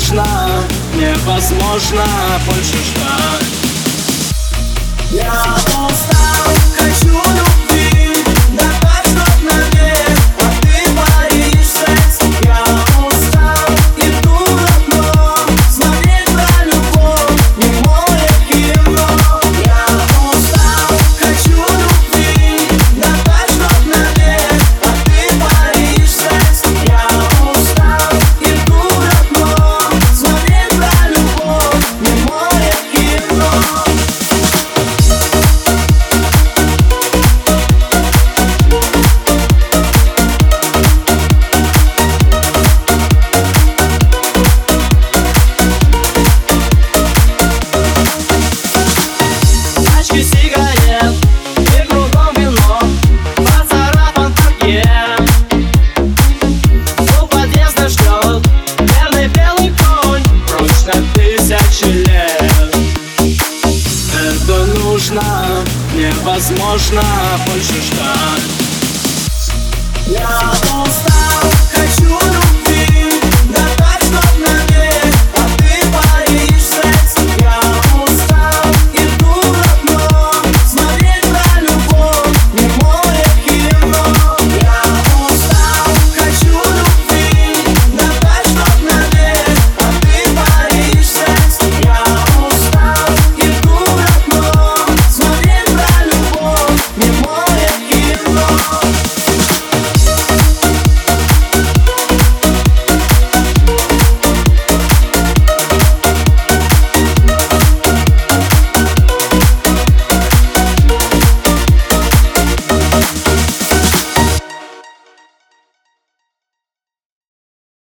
нужна Невозможно больше ждать. Невозможно больше ждать. Я